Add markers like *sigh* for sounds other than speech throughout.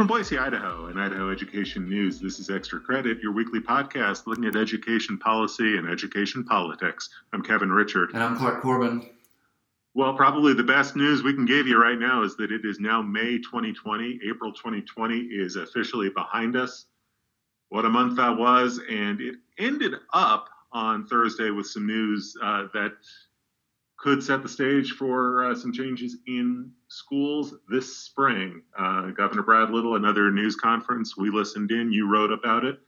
From Boise, Idaho, and Idaho Education News, this is Extra Credit, your weekly podcast looking at education policy and education politics. I'm Kevin Richert. And I'm Clark Corbin. Well, probably the best news we can give you right now is that it is now May 2020. April 2020 is officially behind us. What a month that was. And it ended up on Thursday with some news uh, that could set the stage for uh, some changes in schools this spring. Uh, Governor Brad Little, another news conference. We listened in, you wrote about it.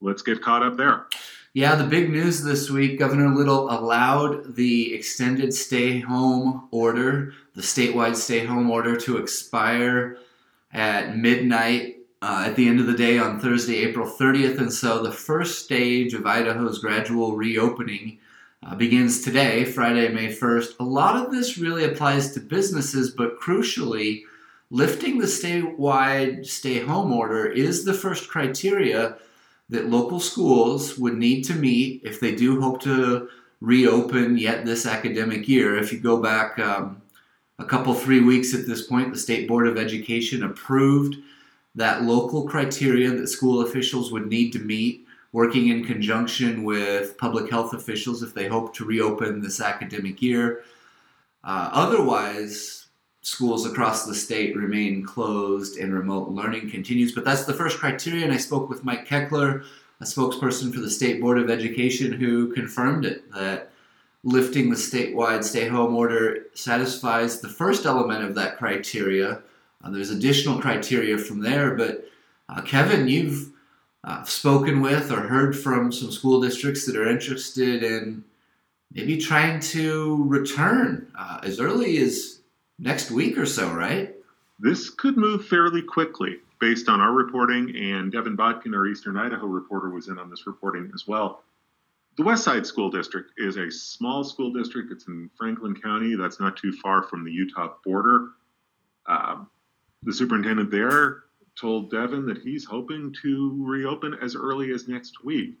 Let's get caught up there. Yeah, the big news this week Governor Little allowed the extended stay home order, the statewide stay home order, to expire at midnight uh, at the end of the day on Thursday, April 30th. And so the first stage of Idaho's gradual reopening uh, begins today, Friday, May 1st. A lot of this really applies to businesses, but crucially, lifting the statewide stay home order is the first criteria that local schools would need to meet if they do hope to reopen yet this academic year. If you go back um, a couple, three weeks at this point, the State Board of Education approved that local criteria that school officials would need to meet working in conjunction with public health officials if they hope to reopen this academic year. Uh, otherwise, schools across the state remain closed and remote learning continues. But that's the first criterion. I spoke with Mike Keckler, a spokesperson for the State Board of Education, who confirmed it that lifting the statewide stay home order satisfies the first element of that criteria. Uh, there's additional criteria from there, but uh, Kevin, you've uh, spoken with or heard from some school districts that are interested in maybe trying to return uh, as early as next week or so, right? This could move fairly quickly based on our reporting, and Devin Bodkin, our Eastern Idaho reporter, was in on this reporting as well. The West Side School District is a small school district. It's in Franklin County. That's not too far from the Utah border. Uh, the superintendent there told Devin that he's hoping to reopen as early as next week.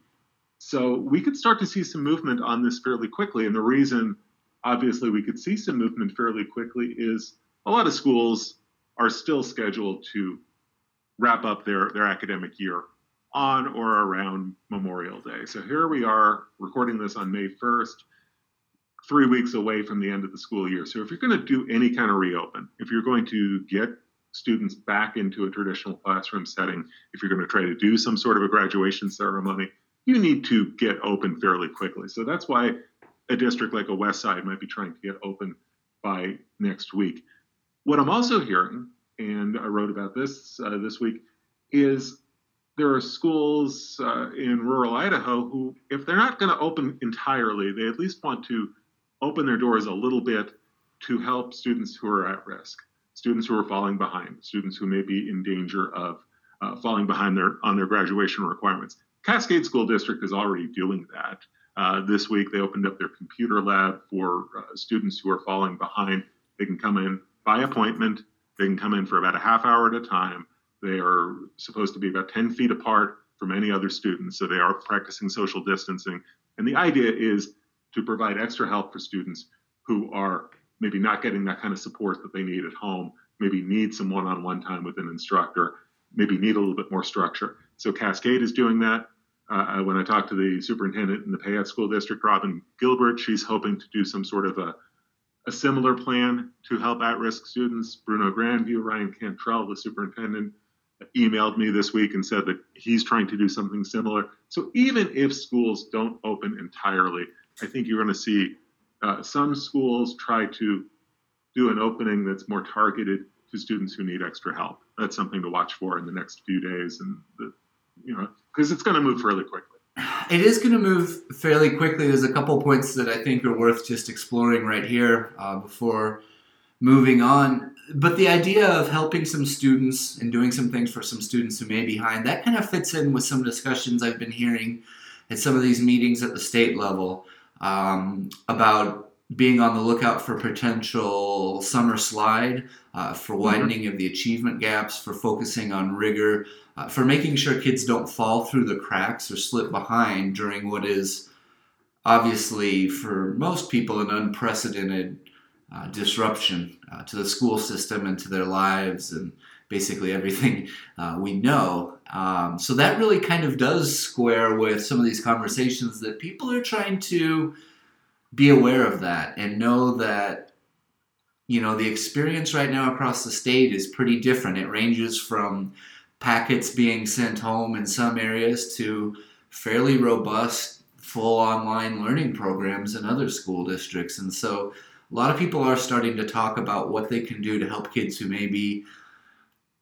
So we could start to see some movement on this fairly quickly. And the reason, obviously, we could see some movement fairly quickly is a lot of schools are still scheduled to wrap up their, their academic year on or around Memorial Day. So here we are recording this on May 1st, three weeks away from the end of the school year. So if you're going to do any kind of reopen, if you're going to get students back into a traditional classroom setting, if you're going to try to do some sort of a graduation ceremony, you need to get open fairly quickly. So that's why a district like a West Side might be trying to get open by next week. What I'm also hearing, and I wrote about this uh, this week, is there are schools uh, in rural Idaho who, if they're not going to open entirely, they at least want to open their doors a little bit to help students who are at risk students who are falling behind, students who may be in danger of uh, falling behind their on their graduation requirements. Cascade School District is already doing that. Uh, this week, they opened up their computer lab for uh, students who are falling behind. They can come in by appointment. They can come in for about a half hour at a time. They are supposed to be about 10 feet apart from any other students, so they are practicing social distancing. And the idea is to provide extra help for students who are maybe not getting that kind of support that they need at home, maybe need some one on one time with an instructor, maybe need a little bit more structure. So Cascade is doing that. Uh, when I talked to the superintendent in the Payette School District, Robin Gilbert, she's hoping to do some sort of a, a similar plan to help at risk students. Bruneau Grand View, Ryan Cantrell, the superintendent, emailed me this week and said that he's trying to do something similar. So even if schools don't open entirely, I think you're going to see uh, some schools try to do an opening that's more targeted to students who need extra help. That's something to watch for in the next few days, and the, you know, because it's going to move fairly quickly. It is going to move fairly quickly. There's a couple points that I think are worth just exploring right here uh, before moving on. But the idea of helping some students and doing some things for some students who may be behind, that kind of fits in with some discussions I've been hearing at some of these meetings at the state level um, about being on the lookout for potential summer slide, uh, for mm-hmm. widening mm-hmm. of the achievement gaps, for focusing on rigor, uh, for making sure kids don't fall through the cracks or slip behind during what is obviously for most people an unprecedented uh, disruption uh, to the school system and to their lives and basically everything uh, we know. Um, so that really kind of does square with some of these conversations that people are trying to be aware of that and know that you know the experience right now across the state is pretty different. It ranges from packets being sent home in some areas to fairly robust full online learning programs in other school districts. And so a lot of people are starting to talk about what they can do to help kids who may be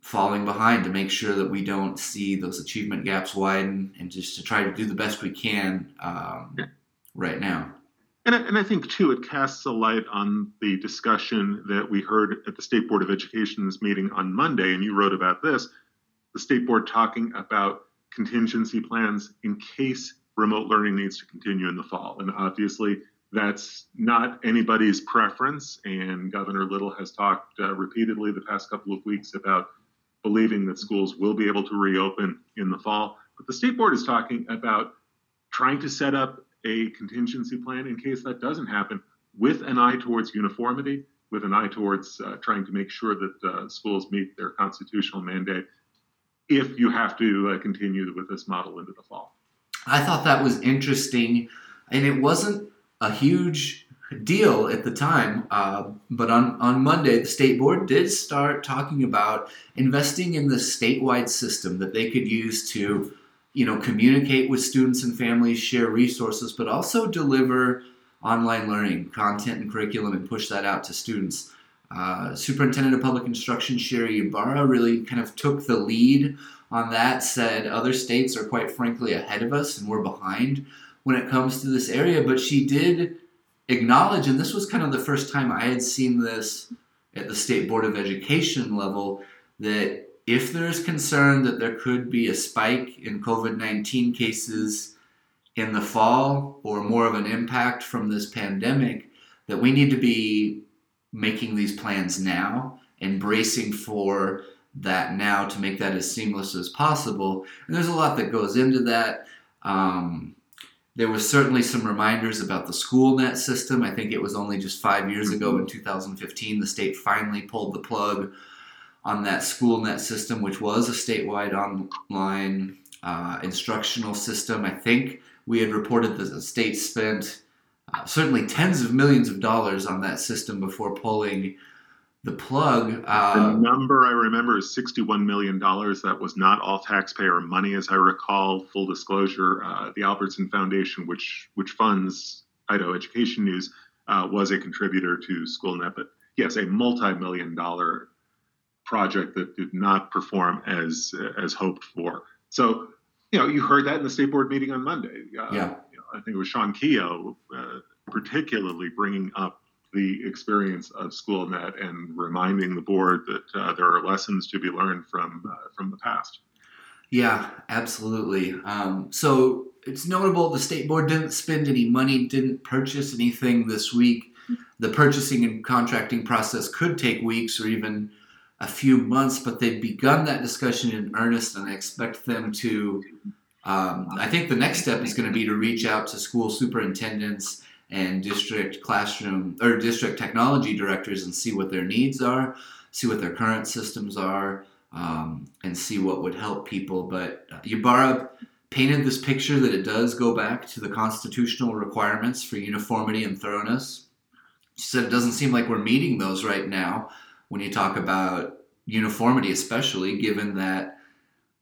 falling behind to make sure that we don't see those achievement gaps widen and just to try to do the best we can um, yeah. right now. And I, and I think, too, it casts a light on the discussion that we heard at the State Board of Education's meeting on Monday, and you wrote about this the State Board talking about contingency plans in case remote learning needs to continue in the fall. And obviously, that's not anybody's preference. And Governor Little has talked uh, repeatedly the past couple of weeks about believing that schools will be able to reopen in the fall. But the state board is talking about trying to set up a contingency plan in case that doesn't happen with an eye towards uniformity, with an eye towards uh, trying to make sure that uh, schools meet their constitutional mandate if you have to uh, continue with this model into the fall. I thought that was interesting, and it wasn't a huge deal at the time. Uh, but on, on Monday, the state board did start talking about investing in the statewide system that they could use to, you know, communicate with students and families, share resources, but also deliver online learning content and curriculum and push that out to students. Uh, Superintendent of Public Instruction Sherri Ybarra really kind of took the lead on that, said other states are quite frankly ahead of us and we're behind when it comes to this area, but she did acknowledge, and this was kind of the first time I had seen this at the State Board of Education level, that if there's concern that there could be a spike in COVID 19 cases in the fall or more of an impact from this pandemic, that we need to be making these plans now and bracing for that now to make that as seamless as possible. And there's a lot that goes into that. Um, there was certainly some reminders about the SchoolNet system. I think it was only just five years ago in 2015 the state finally pulled the plug on that SchoolNet system, which was a statewide online uh, instructional system. I think we had reported that the state spent uh, certainly tens of millions of dollars on that system before pulling the plug. Uh, the number I remember is $61 million. That was not all taxpayer money, as I recall. Full disclosure: uh, the Albertson Foundation, which which funds Idaho Education News, uh, was a contributor to SchoolNet. But yes, a multi-million dollar project that did not perform as as hoped for. So, you know, you heard that in the state board meeting on Monday. Uh, yeah. You know, I think it was Shawn Keough, uh, particularly bringing up the experience of SchoolNet and reminding the board that uh, there are lessons to be learned from uh, from the past. Yeah, absolutely. Um, so it's notable the state board didn't spend any money, didn't purchase anything this week. The purchasing and contracting process could take weeks or even a few months, but they've begun that discussion in earnest, and I expect them to. Um, I think the next step is going to be to reach out to school superintendents and district classroom or district technology directors and see what their needs are, see what their current systems are, um, and see what would help people. But uh, Ybarra painted this picture that it does go back to the constitutional requirements for uniformity and thoroughness. She said it doesn't seem like we're meeting those right now when you talk about uniformity, especially given that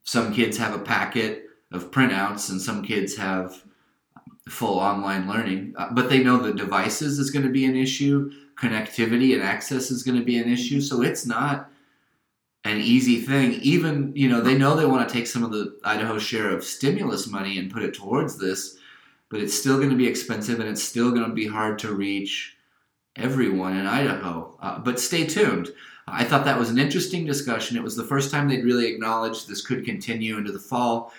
some kids have a packet of printouts and some kids have full online learning, uh, but they know the devices is going to be an issue, connectivity and access is going to be an issue. So it's not an easy thing. Even you know they know they want to take some of the Idaho share of stimulus money and put it towards this, but it's still going to be expensive and it's still going to be hard to reach everyone in Idaho. Uh, but stay tuned. I thought that was an interesting discussion. It was the first time they'd really acknowledged this could continue into the fall.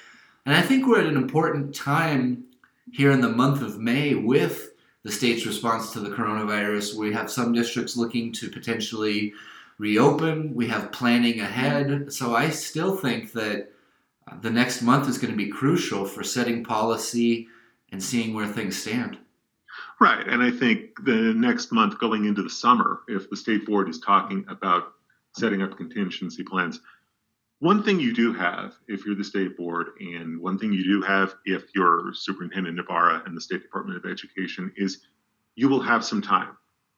And I think we're at an important time here in the month of May with the state's response to the coronavirus. We have some districts looking to potentially reopen, we have planning ahead. So I still think that the next month is going to be crucial for setting policy and seeing where things stand. Right. And I think the next month going into the summer, if the state board is talking about setting up contingency plans. One thing you do have if you're the state board, and one thing you do have if you're Superintendent Ybarra and the State Department of Education, is you will have some time.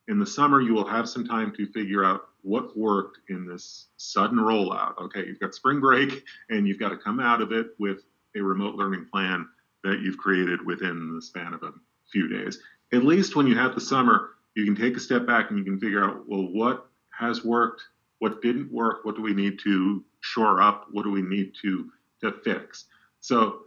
In the summer, you will have some time to figure out what worked in this sudden rollout. Okay, you've got spring break, and you've got to come out of it with a remote learning plan that you've created within the span of a few days. At least when you have the summer, you can take a step back and you can figure out, well, what has worked, what didn't work, what do we need to shore up, what do we need to to fix. So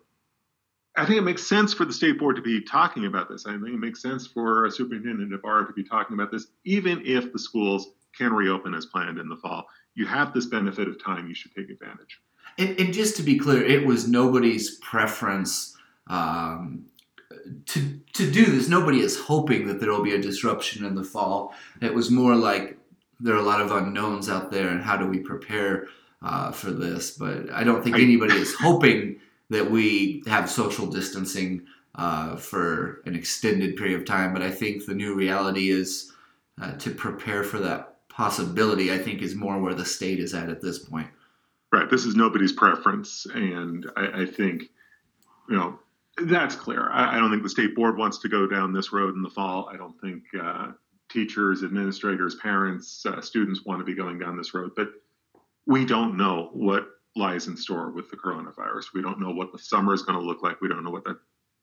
I think it makes sense for the state board to be talking about this. I think it makes sense for a superintendent Ybarra to be talking about this, even if the schools can reopen as planned in the fall. You have this benefit of time, you should take advantage. And, and just to be clear, it was nobody's preference um, to to do this. Nobody is hoping that there will be a disruption in the fall. It was more like there are a lot of unknowns out there, and how do we prepare uh, for this? But I don't think anybody is hoping that we have social distancing uh, for an extended period of time. But I think the new reality is uh, to prepare for that possibility. I think is more where the state is at at this point. Right. This is nobody's preference, and I, I think you know that's clear. I, I, don't think the state board wants to go down this road in the fall. I don't think uh, teachers, administrators, parents, uh, students want to be going down this road. But we don't know what lies in store with the coronavirus. We don't know what the summer is going to look like. We don't know what that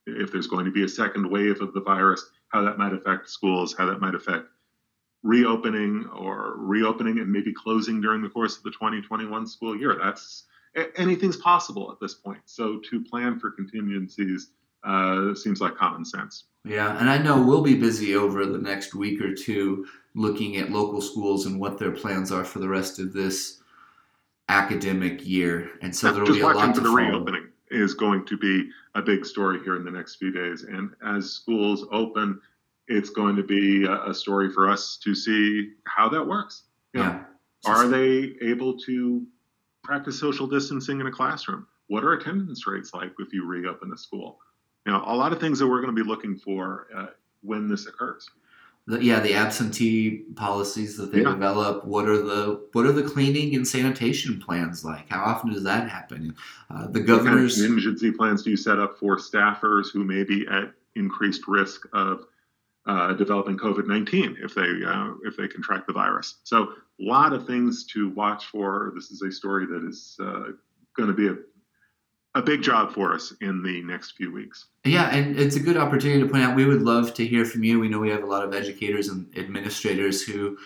if there's going to be a second wave of the virus, how that might affect schools, how that might affect reopening or reopening and maybe closing during the course of the 2021 school year. That's anything's possible at this point. So to plan for contingencies uh, seems like common sense. Yeah, and I know we'll be busy over the next week or two looking at local schools and what their plans are for the rest of this academic year, and so there'll be a lot to the follow. reopening is going to be a big story here in the next few days, and as schools open, it's going to be a, a story for us to see how that works. You know, yeah. Are they able to practice social distancing in a classroom? What are attendance rates like if you reopen a school? You know, a lot of things that we're going to be looking for uh, when this occurs. The, yeah, the absentee policies that they yeah. develop. What are the what are the cleaning and sanitation plans like? How often does that happen? Uh, the governor's what kind of contingency plans do you set up for staffers who may be at increased risk of uh, developing COVID nineteen if they uh, if they contract the virus? So a lot of things to watch for. This is a story that is uh, going to be a, a big job for us in the next few weeks. Yeah, and it's a good opportunity to point out we would love to hear from you. We know we have a lot of educators and administrators who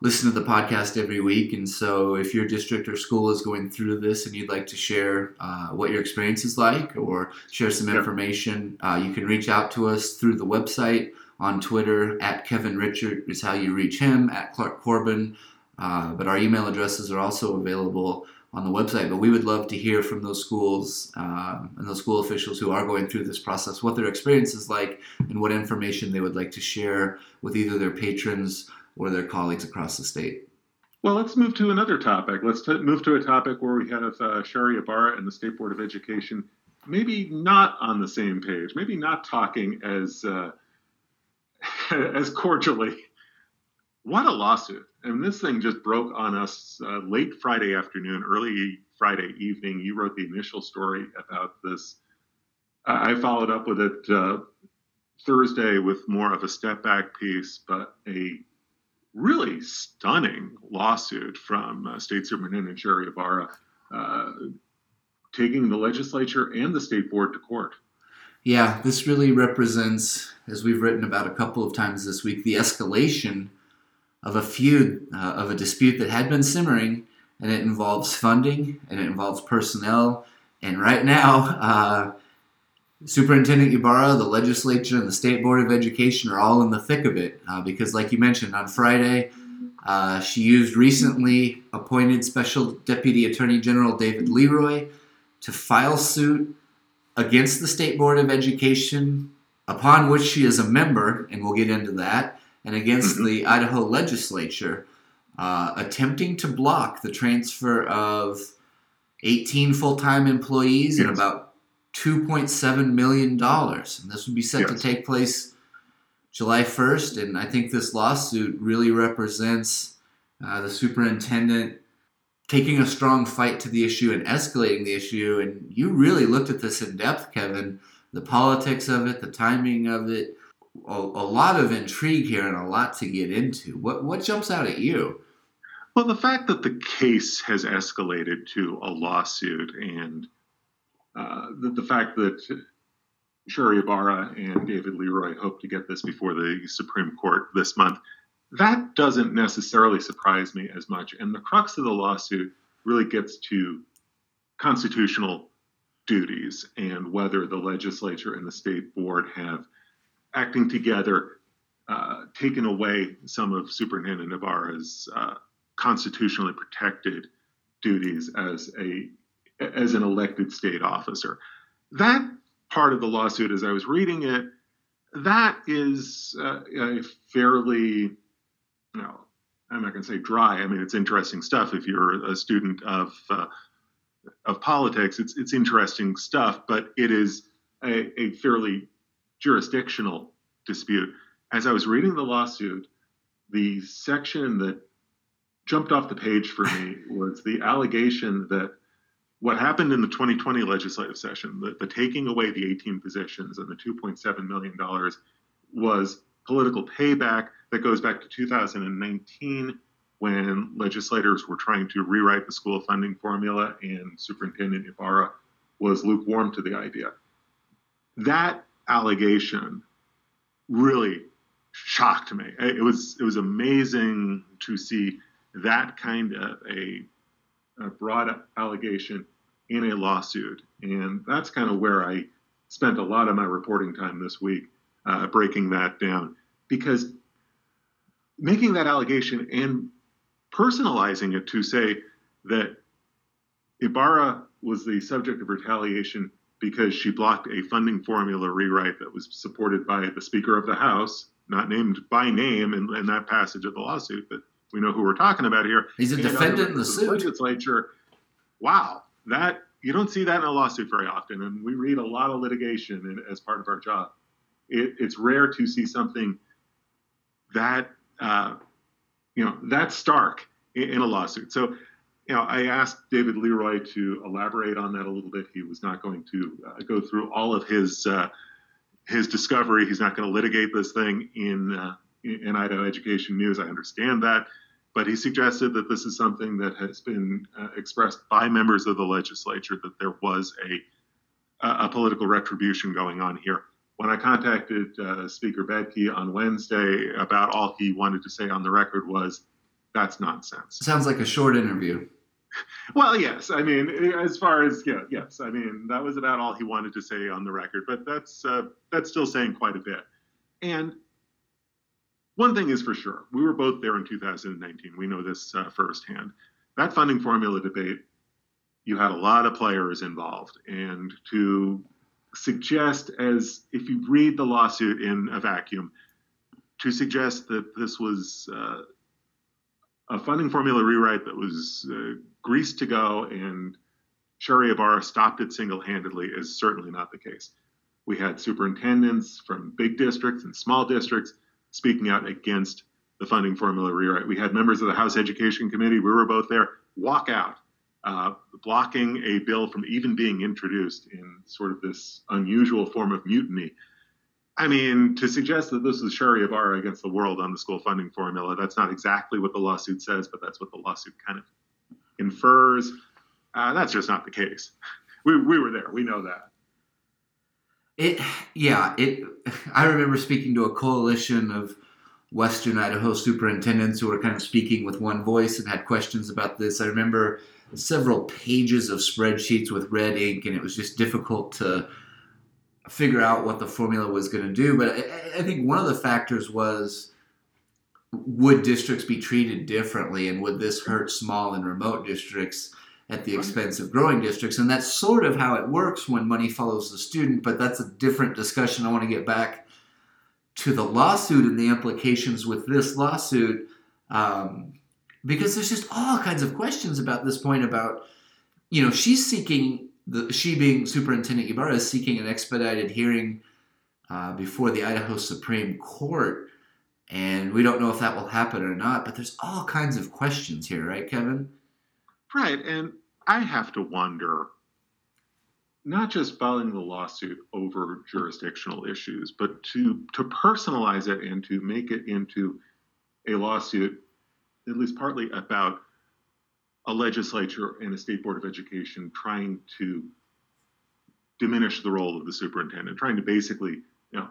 listen to the podcast every week. And so, if your district or school is going through this and you'd like to share uh, what your experience is like or share some information, uh, you can reach out to us through the website. On Twitter, at Kevin Richert is how you reach him, at Clark Corbin uh, but our email addresses are also available on the website. But we would love to hear from those schools uh, and those school officials who are going through this process, what their experience is like, and what information they would like to share with either their patrons or their colleagues across the state. Well, let's move to another topic. Let's t- move to a topic where we have uh, Sherri Ybarra and the State Board of Education maybe not on the same page, maybe not talking as uh, *laughs* as cordially. What a lawsuit! and this thing just broke on us uh, late Friday afternoon, early Friday evening. You wrote the initial story about this. I followed up with it uh, Thursday with more of a step back piece, but a really stunning lawsuit from uh, State Superintendent Sherri Ybarra, uh, taking the legislature and the state board to court. Yeah, this really represents, as we've written about a couple of times this week, the escalation of a feud, uh, of a dispute that had been simmering, and it involves funding and it involves personnel. And right now, uh, Superintendent Ybarra, the legislature, and the State Board of Education are all in the thick of it uh, because, like you mentioned, on Friday, uh, she used recently appointed Special Deputy Attorney General David Leroy to file suit against the State Board of Education, upon which she is a member, and we'll get into that and against *clears throat* the Idaho legislature, uh, attempting to block the transfer of 18 full time employees yes. and about $2.7 million. And this would be set yes. to take place July 1st. And I think this lawsuit really represents uh, the superintendent taking a strong fight to the issue and escalating the issue. And you really looked at this in depth, Kevin. The politics of it, the timing of it, a, a lot of intrigue here and a lot to get into. What what jumps out at you? Well, the fact that the case has escalated to a lawsuit and uh, the, the, fact that Sherri Ybarra and David Leroy hope to get this before the Supreme Court this month, that doesn't necessarily surprise me as much. And the crux of the lawsuit really gets to constitutional duties and whether the legislature and the state board have, acting together, uh, taken away some of Superintendent Ybarra's uh, constitutionally protected duties as a as an elected state officer. That part of the lawsuit, as I was reading it, that is uh, a fairly you know, I'm not going to say dry. I mean, it's interesting stuff. If you're a student of uh, of politics, it's it's interesting stuff, but it is a, a fairly jurisdictional dispute. As I was reading the lawsuit, the section that jumped off the page for me *laughs* was the allegation that what happened in the 2020 legislative session, the, the taking away the 18 positions and the 2.7 million dollars, was political payback that goes back to 2019 when legislators were trying to rewrite the school funding formula and Superintendent Ybarra was lukewarm to the idea. That allegation really shocked me. It was it was amazing to see that kind of a, a broad allegation in a lawsuit, and that's kind of where I spent a lot of my reporting time this week uh, breaking that down because making that allegation and personalizing it to say that Ybarra was the subject of retaliation because she blocked a funding formula rewrite that was supported by the Speaker of the House, not named by name in, in that passage of the lawsuit, but we know who we're talking about here. He's a defendant in the suit. Legislature. Wow, that you don't see that in a lawsuit very often, and we read a lot of litigation as part of our job. It, it's rare to see something that uh, you know that's stark in, in, a lawsuit. So you know, I asked David Leroy to elaborate on that a little bit. He was not going to uh, go through all of his uh, his discovery. He's not going to litigate this thing in uh, in Idaho Education News. I understand that, but he suggested that this is something that has been uh, expressed by members of the legislature that there was a a political retribution going on here when I contacted uh, Speaker Bedke on Wednesday about all he wanted to say on the record was, that's nonsense. Sounds like a short interview. *laughs* well, yes. I mean, as far as yeah, yes. I mean, that was about all he wanted to say on the record, but that's uh, that's still saying quite a bit. And one thing is for sure, we were both there in 2019. We know this uh, firsthand. That funding formula debate, you had a lot of players involved, and to suggest, as if you read the lawsuit in a vacuum, to suggest that this was uh, a funding formula rewrite that was uh, greased to go and Sherri Ybarra stopped it single handedly is certainly not the case. We had superintendents from big districts and small districts speaking out against the funding formula rewrite. We had members of the House Education Committee, we were both there, walk out uh, blocking a bill from even being introduced in sort of this unusual form of mutiny. I mean, to suggest that this is Sherri Ybarra against the world on the school funding formula, that's not exactly what the lawsuit says, but that's what the lawsuit kind of infers. Uh, that's just not the case. We, we were there. We know that. It, yeah, it. I remember speaking to a coalition of Western Idaho superintendents who were kind of speaking with one voice and had questions about this. I remember several pages of spreadsheets with red ink, and it was just difficult to figure out what the formula was going to do. But I, I, think one of the factors was would districts be treated differently, and would this hurt small and remote districts? At the expense of growing districts. And that's sort of how it works when money follows the student, but that's a different discussion. I want to get back to the lawsuit and the implications with this lawsuit. Um, because there's just all kinds of questions about this point about you know she's seeking the she being superintendent Ybarra is seeking an expedited hearing uh, before the Idaho Supreme Court And we don't know if that will happen or not, but there's all kinds of questions here, right, Kevin? Right. And I have to wonder not just filing the lawsuit over jurisdictional issues, but to, to personalize it and to make it into a lawsuit, at least partly about a legislature and a state board of education trying to diminish the role of the superintendent, trying to basically, you know,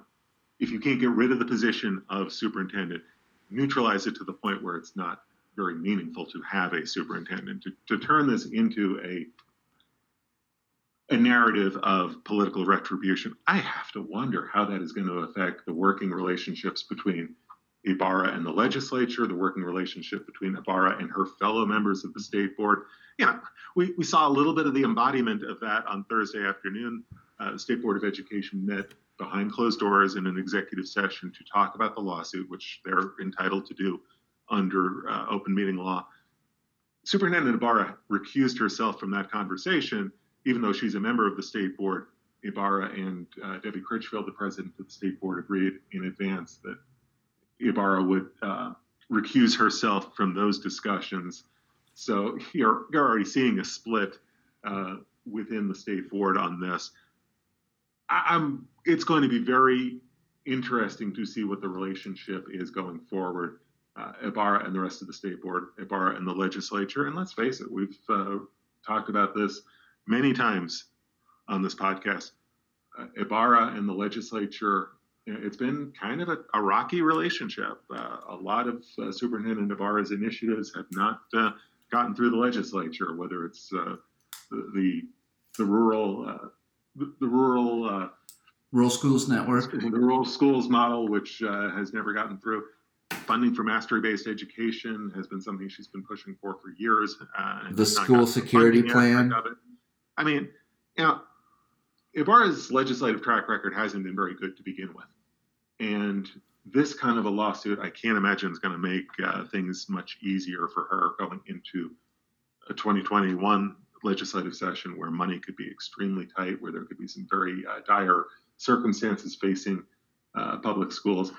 if you can't get rid of the position of superintendent, neutralize it to the point where it's not very meaningful to have a superintendent. To, to turn this into a a narrative of political retribution, I have to wonder how that is going to affect the working relationships between Ybarra and the legislature, the working relationship between Ybarra and her fellow members of the state board. You know, we, we saw a little bit of the embodiment of that on Thursday afternoon. Uh, the State Board of Education met behind closed doors in an executive session to talk about the lawsuit, which they're entitled to do under uh, open meeting law. Superintendent Ybarra recused herself from that conversation, even though she's a member of the state board. Ybarra and uh, Debbie Critchfield, the president of the state board, agreed in advance that Ybarra would uh, recuse herself from those discussions. So you're, you're already seeing a split uh, within the state board on this. I, am it's going to be very interesting to see what the relationship is going forward. Uh, Ybarra and the rest of the state board, Ybarra and the legislature. And let's face it, we've uh, talked about this many times on this podcast. Uh, Ybarra and the legislature it's been kind of a, a rocky relationship. Uh, a lot of uh, Superintendent Ybarra's initiatives have not uh, gotten through the legislature, whether it's uh, the, the rural uh, the, the, rural uh, rural schools network, the rural schools model, which has never gotten through. Funding for mastery-based education has been something she's been pushing for for years. the school security plan. I mean, you know, Ybarra's legislative track record hasn't been very good to begin with. And this kind of a lawsuit, I can't imagine is going to make uh, things much easier for her going into a 2021 legislative session where money could be extremely tight, where there could be some very uh, dire circumstances facing uh, public schools.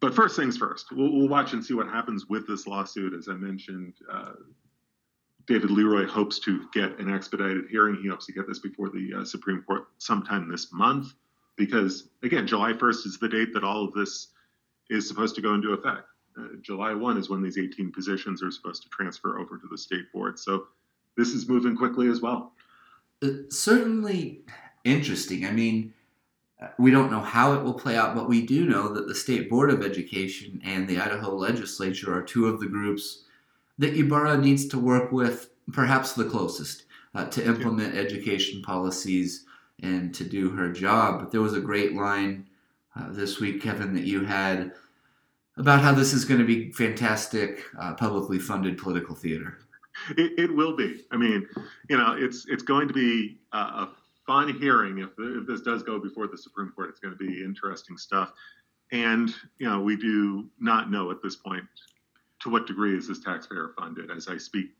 But first things first, we'll, watch and see what happens with this lawsuit. As I mentioned, uh, David Leroy hopes to get an expedited hearing. He hopes to get this before the uh, Supreme Court sometime this month, because again, July 1st is the date that all of this is supposed to go into effect. Uh, July 1 is when these 18 positions are supposed to transfer over to the state board. So this is moving quickly as well. Uh, certainly interesting. I mean, uh, we don't know how it will play out, but we do know that the State Board of Education and the Idaho legislature are two of the groups that Ybarra needs to work with perhaps the closest uh, to implement yeah. education policies and to do her job. But there was a great line uh, this week, Kevin, that you had about how this is going to be fantastic uh, publicly funded political theater. It, it, will be. I mean, you know, it's it's going to be a, a fun hearing if, if this does go before the Supreme Court. It's going to be interesting stuff. And you know, we do not know at this point to what degree is this taxpayer funded? As I speak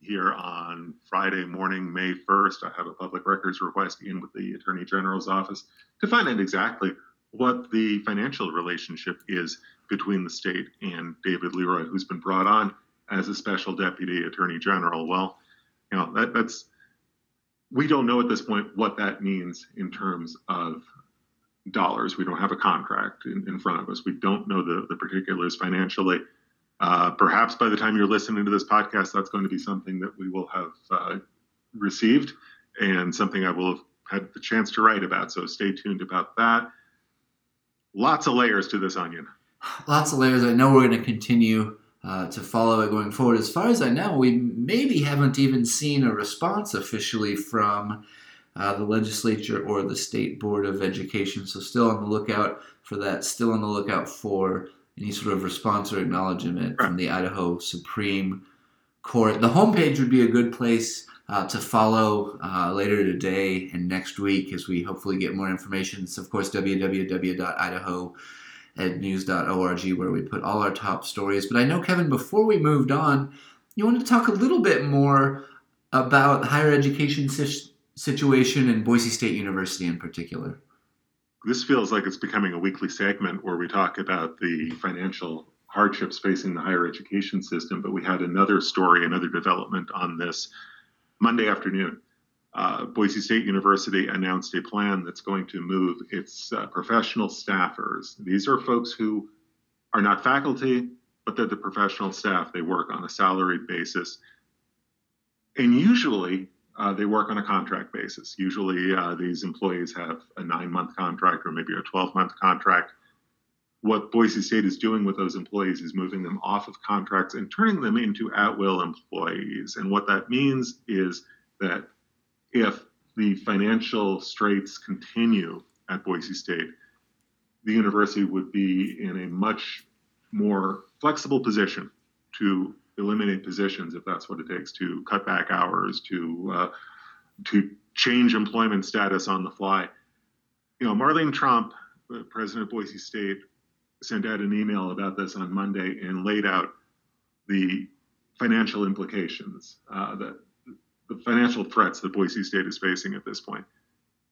here on Friday morning, May 1st, I have a public records request in with the Attorney General's office to find out exactly what the financial relationship is between the state and David Leroy, who's been brought on as a special deputy attorney general. Well, you know, that, that's, we don't know at this point what that means in terms of dollars. We don't have a contract in, in front of us. We don't know the, the particulars financially. Uh, perhaps by the time you're listening to this podcast, that's going to be something that we will have uh, received and something I will have had the chance to write about. So stay tuned about that. Lots of layers to this onion. Lots of layers. I know we're going to continue uh, to follow it going forward. As far as I know, we maybe haven't even seen a response officially from uh, the legislature or the state board of education. So still on the lookout for that. Still on the lookout for any sort of response or acknowledgement from the Idaho Supreme Court. The homepage would be a good place uh, to follow uh, later today and next week as we hopefully get more information. It's, of course, www.idahoednews.org where we put all our top stories. But I know, Kevin, before we moved on, you wanted to talk a little bit more about the higher education si- situation in Boise State University in particular. This feels like it's becoming a weekly segment where we talk about the financial hardships facing the higher education system. But we had another story, another development on this Monday afternoon. Uh, Boise State University announced a plan that's going to move its uh, professional staffers. These are folks who are not faculty, but they're the professional staff. They work on a salaried basis. And usually uh, they work on a contract basis. Usually uh, these employees have a nine month contract or maybe a 12 month contract. What Boise State is doing with those employees is moving them off of contracts and turning them into at will employees. And what that means is that if the financial straits continue at Boise State, the university would be in a much more flexible position to eliminate positions if that's what it takes to cut back hours to uh, to change employment status on the fly. You know, Marlene Tromp, president of Boise State, sent out an email about this on Monday and laid out the financial implications, uh, the financial threats that Boise State is facing at this point.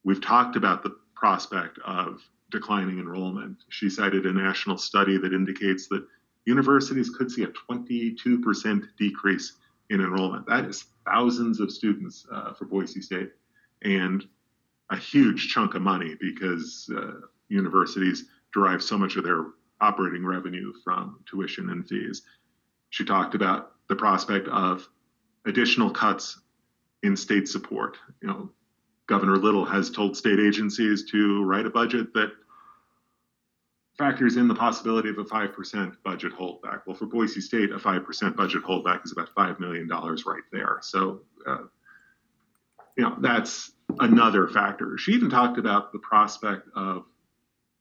We've talked about the prospect of declining enrollment. She cited a national study that indicates that universities could see a 22% decrease in enrollment. That is thousands of students uh, for Boise State and a huge chunk of money because uh, universities derive so much of their operating revenue from tuition and fees. She talked about the prospect of additional cuts in state support. You know, Governor Little has told state agencies to write a budget that factors in the possibility of a 5% budget holdback. Well, for Boise State, a 5% budget holdback is about $5 million right there. So, uh, you know, that's another factor. She even talked about the prospect of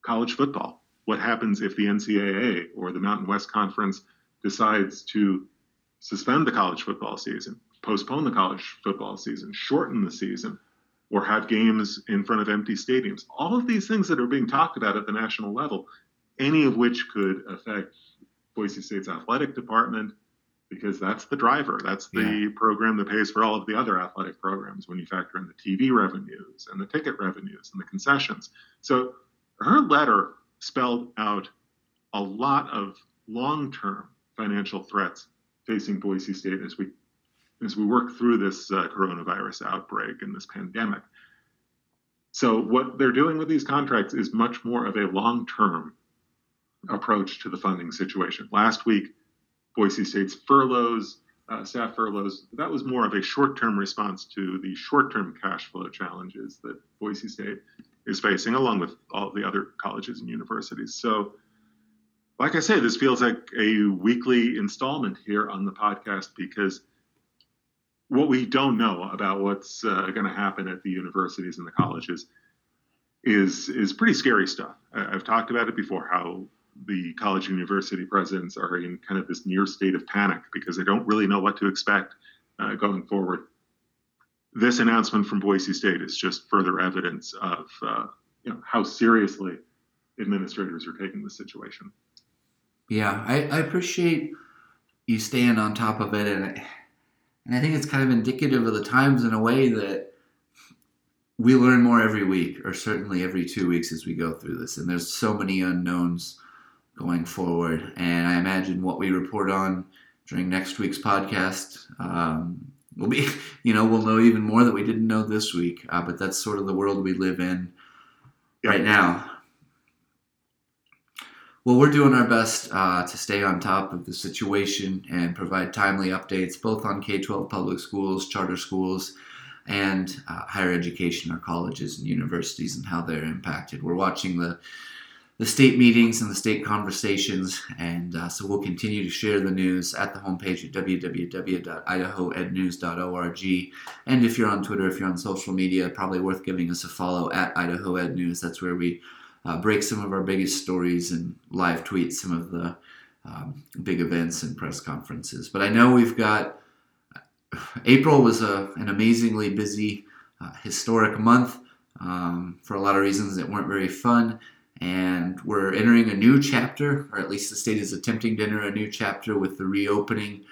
college football. What happens if the NCAA or the Mountain West Conference decides to suspend the college football season, postpone the college football season, shorten the season, or have games in front of empty stadiums? All of these things that are being talked about at the national level any of which could affect Boise State's athletic department because that's the driver. That's the yeah. program that pays for all of the other athletic programs when you factor in the TV revenues and the ticket revenues and the concessions. So her letter spelled out a lot of long-term financial threats facing Boise State as we as we work through this uh, coronavirus outbreak and this pandemic. So what they're doing with these contracts is much more of a long-term approach to the funding situation. Last week, Boise State's furloughs, uh, staff furloughs, that was more of a short term response to the short term cash flow challenges that Boise State is facing, along with all the other colleges and universities. So, like I say, this feels like a weekly installment here on the podcast because what we don't know about what's uh, going to happen at the universities and the colleges is is pretty scary stuff. I've talked about it before how the college university presidents are in kind of this near state of panic because they don't really know what to expect uh, going forward. This announcement from Boise State is just further evidence of uh, you know, how seriously administrators are taking the situation. Yeah, I, I appreciate you staying on top of it, and and I think it's kind of indicative of the times in a way that we learn more every week, or certainly every two weeks as we go through this. And there's so many unknowns going forward. And I imagine what we report on during next week's podcast um, will be, *laughs* you know, we'll know even more that we didn't know this week. Uh, but that's sort of the world we live in right now. Well, we're doing our best uh, to stay on top of the situation and provide timely updates both on K 12 public schools, charter schools, and uh, higher education, our colleges and universities, and how they're impacted. We're watching the the state meetings and the state conversations. And uh, so we'll continue to share the news at the homepage at www.idahoednews.org. And if you're on Twitter, if you're on social media, probably worth giving us a follow at Idaho Ed News. That's where we uh, break some of our biggest stories and live tweet some of the um, big events and press conferences. But I know we've got April was a, an amazingly busy, uh, historic month. Um, for a lot of reasons that weren't very fun and we're entering a new chapter, or at least the state is attempting to enter a new chapter with the reopening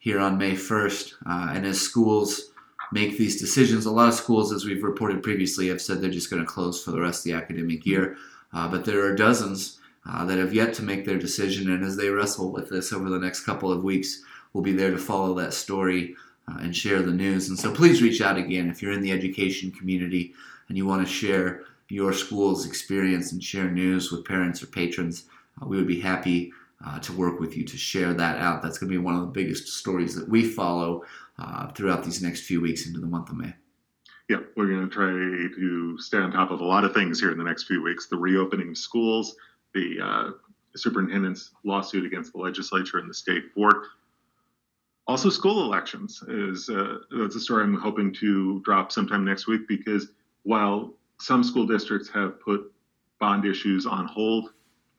here on May 1st. Uh, and as schools make these decisions. A lot of schools, as we've reported previously, have said they're just going to close for the rest of the academic year. Uh, but there are dozens uh, that have yet to make their decision, and as they wrestle with this over the next couple of weeks, we'll be there to follow that story uh, and share the news. And so please reach out again if you're in the education community and you want to share your school's experience and share news with parents or patrons. Uh, we would be happy uh, to work with you to share that out. That's going to be one of the biggest stories that we follow uh, throughout these next few weeks into the month of May. Yeah, we're going to try to stay on top of a lot of things here in the next few weeks the reopening of schools, the uh, superintendent's lawsuit against the legislature and the state board. Also, school elections is uh, that's a story I'm hoping to drop sometime next week because while some school districts have put bond issues on hold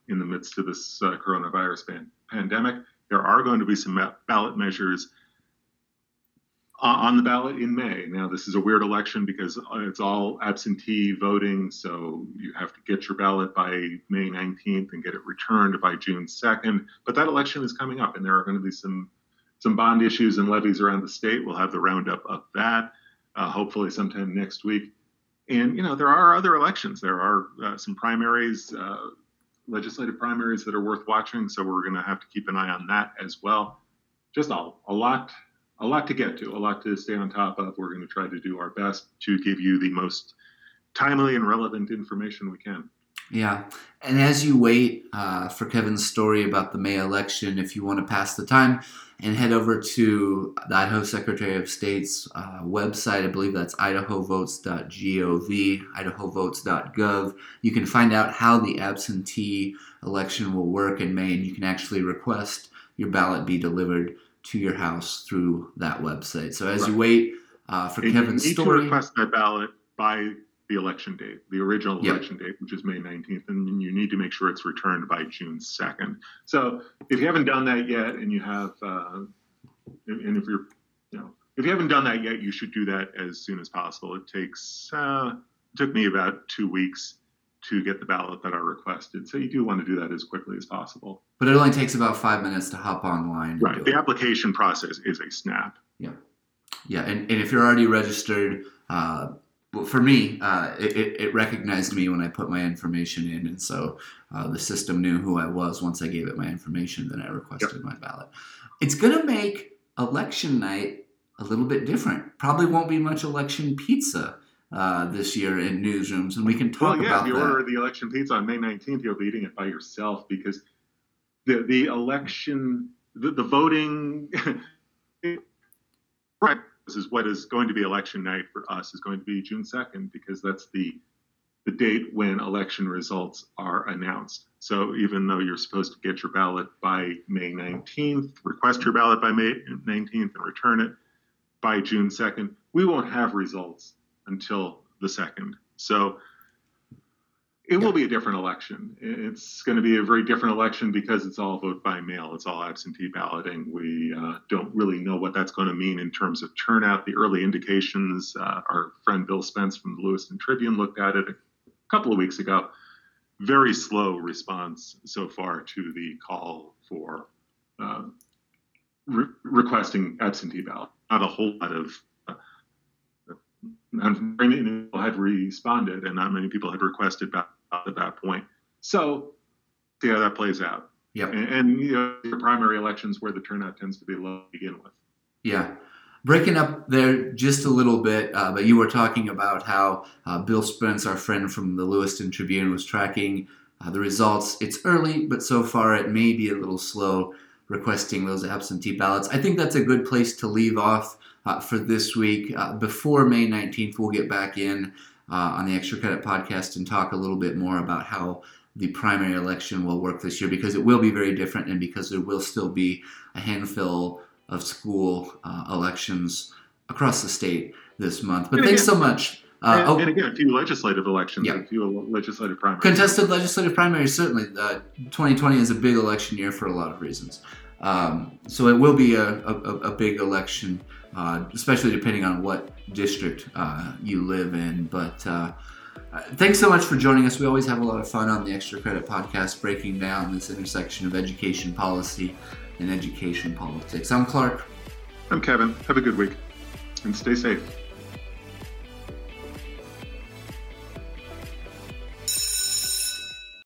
in the midst of this uh, coronavirus pan- pandemic. There are going to be some ma- ballot measures on the ballot in May. Now, this is a weird election because it's all absentee voting, so you have to get your ballot by May 19th and get it returned by June 2nd. But that election is coming up, and there are going to be some some bond issues and levies around the state. We'll have the roundup of that uh, hopefully sometime next week. And you know, there are other elections. There are uh, some primaries. Uh, legislative primaries that are worth watching. So we're going to have to keep an eye on that as well. Just a, a lot, a lot to get to, a lot to stay on top of. We're going to try to do our best to give you the most timely and relevant information we can. Yeah. And as you wait uh, for Kevin's story about the May election, if you want to pass the time and head over to the Idaho Secretary of State's uh, website, I believe that's idahovotes.gov, idahovotes.gov, you can find out how the absentee election will work in May, and you can actually request your ballot be delivered to your house through that website. So as right. you wait uh, for and Kevin's you need story, to request that ballot by the election date, the original yep. election date, which is May 19th, and you need to make sure it's returned by June 2nd. So if you haven't done that yet, and you have, uh, and if you're, you know, if you haven't done that yet, you should do that as soon as possible. It takes, uh, it took me about two weeks to get the ballot that I requested. So you do want to do that as quickly as possible. But it only takes about five minutes to hop online. Right. The it. application process is a snap. Yeah. Yeah. And, and if you're already registered, uh, well, for me, uh, it, it, recognized me when I put my information in, and so uh, the system knew who I was once I gave it my information. Then I requested yep. my ballot. It's going to make election night a little bit different. Probably won't be much election pizza uh, this year in newsrooms, and we can talk well, yeah, about if you that. order the election pizza on May 19th, you'll be eating it by yourself because the the election, the, the voting, *laughs* right this is what is going to be election night for us is going to be June 2nd because that's the the date when election results are announced. So even though you're supposed to get your ballot by May 19th, request your ballot by May 19th and return it by June 2nd, we won't have results until the 2nd. So it will be a different election. It's going to be a very different election because it's all vote by mail. It's all absentee balloting. We uh, don't really know what that's going to mean in terms of turnout. The early indications, uh, our friend Bill Spence from the Lewiston Tribune looked at it a couple of weeks ago. Very slow response so far to the call for uh, re- requesting absentee ballot. Not a whole lot of not many people had responded, and not many people had requested ballot at that point. So see how that plays out. Yeah. And, and, you know, your primary elections where the turnout tends to be low to begin with. Yeah. Breaking up there just a little bit, uh, but you were talking about how uh, Bill Spence, our friend from the Lewiston Tribune, was tracking uh, the results. It's early, but so far it may be a little slow requesting those absentee ballots. I think that's a good place to leave off uh, for this week. Uh, before May 19th, we'll get back in uh, on the Extra Credit podcast and talk a little bit more about how the primary election will work this year because it will be very different and because there will still be a handful of school uh, elections across the state this month. But and thanks again, so much. Uh, and, oh, and, again, a few legislative elections, yeah. a few legislative primaries. Contested legislative primaries, certainly. 2020 uh, is a big election year for a lot of reasons. Um, so it will be a, a, a big election, uh, especially depending on what district uh, you live in. But uh, thanks so much for joining us. We always have a lot of fun on the Extra Credit Podcast, breaking down this intersection of education policy and education politics. I'm Clark. I'm Kevin. Have a good week. and stay safe.